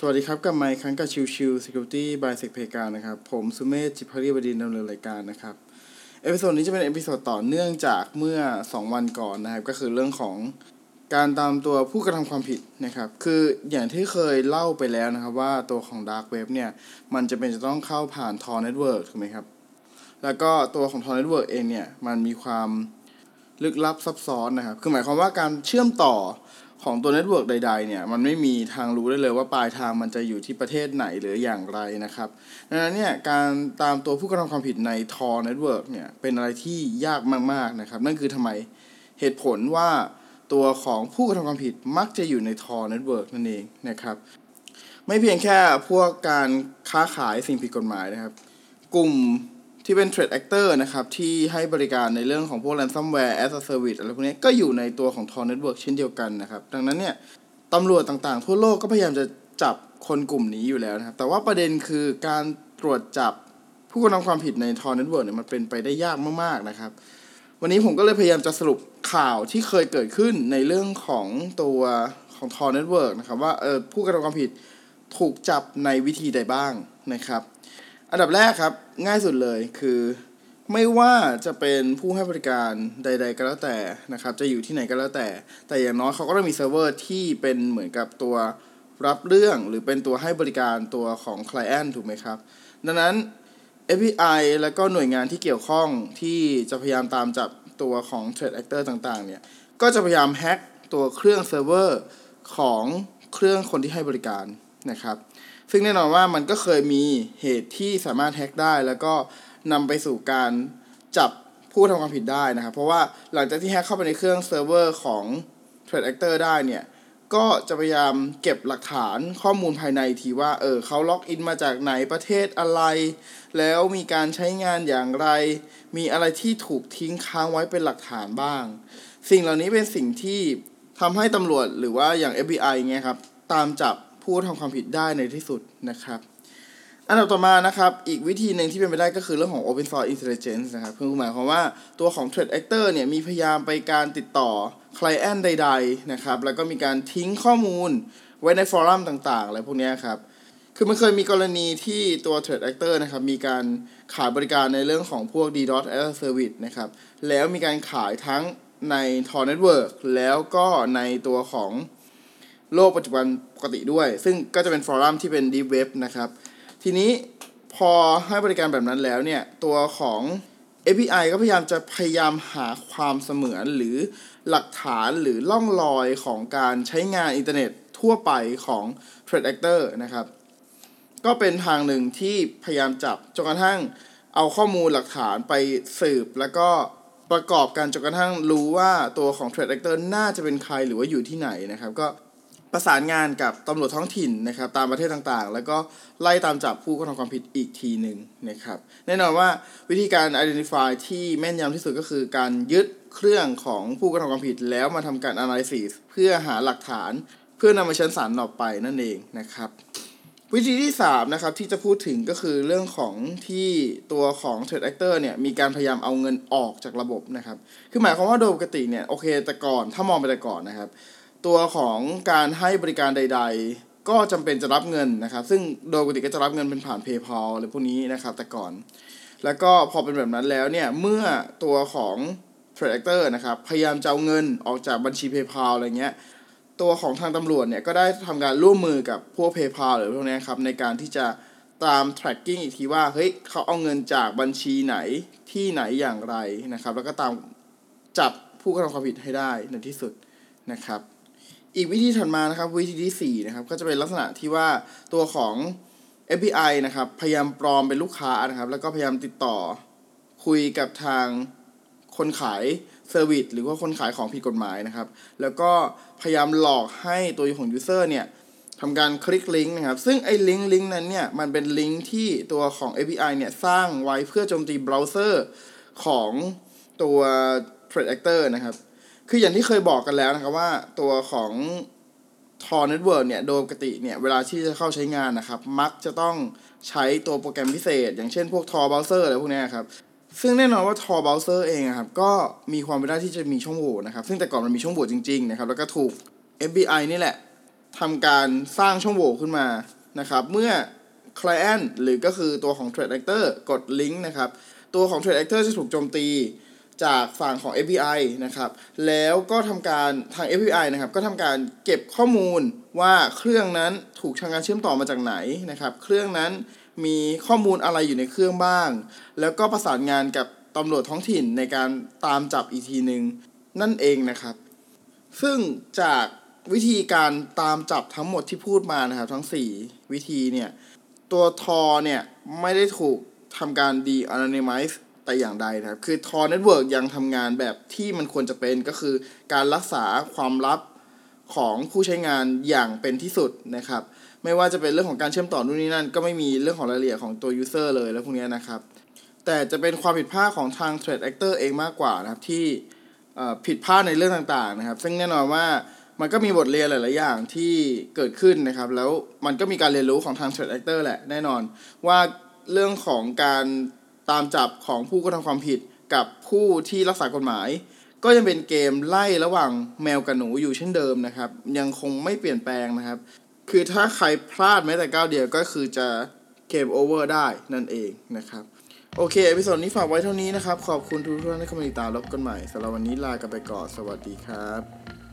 สวัสดีครับกับไมค์ครั้งกับชิวชิว Security by s e c p กานะครับ ผมสุเมธจิตภักดีบดินทร์ดำเนินรายการนะครับ episode นี้จะเป็น episode ต่อเนื่องจากเมื่อ 2 วันก่อนนะครับ ก็คือเรื่องของการตามตัวผู้กระทำความผิดนะครับ คืออย่างที่เคยเล่าไปแล้วนะครับว่าตัวของ Dark Web เนี่ย มันจะเป็นจะต้องเข้าผ่าน Tor Network ถูกไหมครับ แล้วก็ตัวของ Tor Network เองเนี่ย มันมีความลึกลับซับซ้อนนะครับ คือหมายความว่าการเชื่อมต่อ ของตัว network ใดๆเนี่ยมันไม่มีทางรู้ได้เลยว่าปลายทางมันจะอยู่ที่ประเทศไหนหรืออย่างไรนะครับดังนั้นเนี่ยการตามตัวผู้กระทำความผิดใน Tor Network เนี่ยเป็นอะไรที่ยากมากๆนะครับนั่นคือทำไมเหตุผลว่าตัวของผู้กระทำความผิดมักจะอยู่ใน Tor Network นั่นเองนะครับไม่เพียงแค่พวกการค้าขายสิ่งผิดกฎหมายนะครับ กลุ่ม ที่เป็น Threat Actor นะครับ ที่ให้บริการในเรื่องของพวก ransomware as a service อะไรพวกนี้ก็อยู่ในตัวของ Tor Network เช่นเดียวกันนะครับ ดังนั้นเนี่ยตำรวจต่างๆ ทั่วโลกก็พยายามจะจับคนกลุ่มนี้อยู่แล้วนะครับ แต่ว่าประเด็นคือการตรวจจับผู้กระทำความผิดใน Tor Network เนี่ยมันเป็นไปได้ยากมากๆนะครับ วันนี้ผมก็เลยพยายามจะสรุปข่าวที่เคยเกิดขึ้นในเรื่องของตัวของ Tor Network นะครับว่าเออผู้กระทำความผิดถูกจับในวิธีใดบ้างนะครับ อันดับแรกครับง่ายสุดเลยคือ ไม่ว่าจะเป็นผู้ให้บริการใด ๆ ก็แล้วแต่นะครับ จะอยู่ที่ไหนก็แล้วแต่ แต่อย่างน้อยเขาก็ต้องมีเซิร์ฟเวอร์ที่เป็นเหมือนกับตัวรับเรื่องหรือเป็นตัวให้บริการตัวของ Client ถูกไหมครับ ดังนั้น FBI แล้วก็หน่วยงานที่เกี่ยวข้องที่จะพยายามตามจับตัวของ Threat Actor ต่างๆ เนี่ย ก็จะพยายามแฮ็กตัวเครื่องเซิร์ฟเวอร์ของเครื่องคนที่ให้บริการนะครับ ซึ่งแน่นอนว่ามันก็เคยมีเหตุที่สามารถแฮ็กได้ แล้วก็นำไปสู่การจับผู้ทำความผิดได้นะครับ เพราะว่าหลังจากที่แฮ็กเข้าไปในเครื่องเซิร์ฟเวอร์ของ Threat Actor ได้เนี่ย ก็จะพยายามเก็บหลักฐานข้อมูลภายในที่ว่า เออเขาล็อกอินมาจากไหนประเทศอะไร แล้วมีการใช้งานอย่างไร มีอะไรที่ถูกทิ้งค้างไว้เป็นหลักฐานบ้าง สิ่งเหล่านี้เป็นสิ่งที่ทำให้ตำรวจหรือว่าอย่าง FBI เงี้ยครับ ตามจับ ผู้ทำความผิดได้ในที่สุดนะครับ อันดับต่อมานะครับ อีกวิธีหนึ่งที่เป็นไปได้ก็คือเรื่องของ Open Source Intelligence นะครับคือหมายความว่าตัวของ Threat Actor เนี่ยมีพยายามไปการติดต่อ Client ใด ๆ นะครับ แล้วก็มีการทิ้งข้อมูลไว้ในฟอรัมต่างๆอะไรพวกนี้ครับคือมันเคยมีกรณีที่ตัว Threat Actor นะครับมีการขายบริการในเรื่องของพวก DDoS as a Service นะครับแล้วมีการขายทั้งใน Tor Network แล้วก็ในตัวของ โลกปัจจุบันปกติด้วย ซึ่งก็จะเป็นฟอรัมที่เป็นดีเว็บนะครับ ทีนี้พอให้บริการแบบนั้นแล้วเนี่ย ตัวของ API ก็พยายามจะพยายามหาความเสมือนหรือหลักฐานหรือล่องรอยของการใช้งานอินเทอร์เน็ตทั่วไปของ Threat Actor นะครับ ก็เป็นทางหนึ่งที่พยายามจับจนกระทั่งเอาข้อมูลหลักฐานไปสืบ แล้วก็ประกอบกันจนกระทั่งรู้ว่าตัวของ Threat Actor น่าจะเป็นใครหรือว่าอยู่ที่ไหนนะครับ ก็ ประสานงานกับตำรวจท้องถิ่นนะครับตามประเทศต่างๆ แล้วก็ไล่ตามจับผู้กระทำความผิดอีกทีหนึ่งนะครับแน่นอนว่าวิธีการ identify ที่แม่นยำที่สุดก็คือการยึดเครื่องของผู้กระทำความผิดแล้วมาทำการ analysis เพื่อหาหลักฐาน เพื่อนำมาชั้นศาลต่อไปนั่นเองนะครับวิธีที่3นะครับที่จะพูดถึงก็คือเรื่องของที่ตัวของ Trade Actor เนี่ยมีการพยายามเอาเงินออกจากระบบนะครับ คือหมายความว่าโดยปกติเนี่ยโอเคแต่ก่อนถ้ามองไปแต่ก่อนนะครับ ตัวของการให้บริการใด ๆ ก็จำเป็นจะรับเงินนะครับ ซึ่งโดยปกติก็จะรับเงินเป็นผ่าน PayPal หรือพวกนี้นะครับ แต่ก่อน แล้วก็พอเป็นแบบนั้นแล้วเนี่ยเมื่อตัวของ Trade Actor นะครับพยายามจะเอาเงินออกจากบัญชี PayPal อะไรเงี้ยตัวของทางตำรวจเนี่ยก็ได้ทำการร่วมมือกับพวก PayPal หรือพวกนี้ครับในการที่จะตาม tracking อีกทีว่าเฮ้ยเขาเอาเงินจากบัญชีไหนที่ไหนอย่างไรนะครับ แล้วก็ตามจับผู้กระทำความผิดให้ได้ในที่สุดนะครับ อีกวิธีถัดมานะครับวิธีที่4นะครับก็จะเป็นลักษณะที่ว่าตัวของ FBI นะครับพยายามปลอมเป็นลูกค้านะครับแล้วก็พยายามติดต่อคุยกับทางคนขาย service หรือว่าคนขายของผิดกฎหมายนะครับ แล้วก็พยายามหลอกให้ตัวของ user เนี่ยทำการคลิกลิงก์นะครับ ซึ่งไอ้ลิงก์ลิงก์นั้นเนี่ยมันเป็นลิงก์ที่ตัวของ API เนี่ยสร้างไว้เพื่อโจมตีเบราว์เซอร์ของตัว Threat Actor นะครับ คืออย่างที่เคยบอกกันแล้วนะครับว่าตัวของ Tor Network เนี่ยโดยปกติเนี่ยเวลาที่จะเข้าใช้งานนะครับ มักจะต้องใช้ตัวโปรแกรมพิเศษ อย่างเช่นพวก Tor Browser อะไรพวกนี้ครับซึ่งแน่นอนว่า Tor Browser เองครับก็มีความเป็นได้ที่จะมีช่องโหว่นะครับ ซึ่งแต่ก่อนมันมีช่องโหว่จริงๆนะครับแล้วก็ถูก FBI นี่แหละทำการสร้างช่องโหว่ขึ้นมานะครับเมื่อ client หรือก็คือตัวของ threat actor กดลิงก์นะครับตัวของ threat actor จะถูกโจมตี จากฝั่งของ API นะครับ แล้วก็ทำการทาง API นะครับ ก็ทำการเก็บข้อมูลว่าเครื่องนั้นถูกทางการเชื่อมต่อมาจากไหนนะครับ เครื่องนั้นมีข้อมูลอะไรอยู่ในเครื่องบ้าง แล้วก็ประสานงานกับตำรวจท้องถิ่นในการตามจับอีกทีหนึ่งนั่นเองนะครับ ซึ่งจากวิธีการตามจับทั้งหมดที่พูดมานะครับ ทั้ง 4 วิธีเนี่ย ตัวทอเนี่ย ไม่ได้ถูกทำการ de anonymize แต่อย่างใดนะครับ คือ Tor Network ยังทำงานแบบที่มันควรจะเป็นก็คือการรักษาความลับของผู้ใช้งานอย่างเป็นที่สุดนะครับ ไม่ว่าจะเป็นเรื่องของการเชื่อมต่อนู่นนี่นั่น ก็ไม่มีเรื่องของรายละเอียดของตัว user เลยแล้วพวกนี้นะครับ แต่จะเป็นความผิดพลาดของทาง threat actor เองมากกว่านะครับ ที่ผิดพลาดในเรื่องต่างๆนะครับ ซึ่งแน่นอนว่ามันก็มีบทเรียนหลาย ๆ อย่างที่เกิดขึ้นนะครับ แล้วมันก็มีการเรียนรู้ของทาง threat actor แหละแน่นอนว่าเรื่องของการ ตามจับของผู้กระทำความผิดกับผู้ที่รักษากฎหมาย ก็ยังเป็นเกมไล่ระหว่างแมวกับหนูอยู่เช่นเดิมนะครับ ยังคงไม่เปลี่ยนแปลงนะครับ คือถ้าใครพลาดแม้แต่ก้าวเดียวก็คือจะ game over ได้นั่นเองนะครับ โอเค episode นี้ฝากไว้เท่านี้นะครับ ขอบคุณทุกท่านที่เข้ามาติดตามพบกันใหม่สำหรับวันนี้ลากันไปก่อนสวัสดีครับ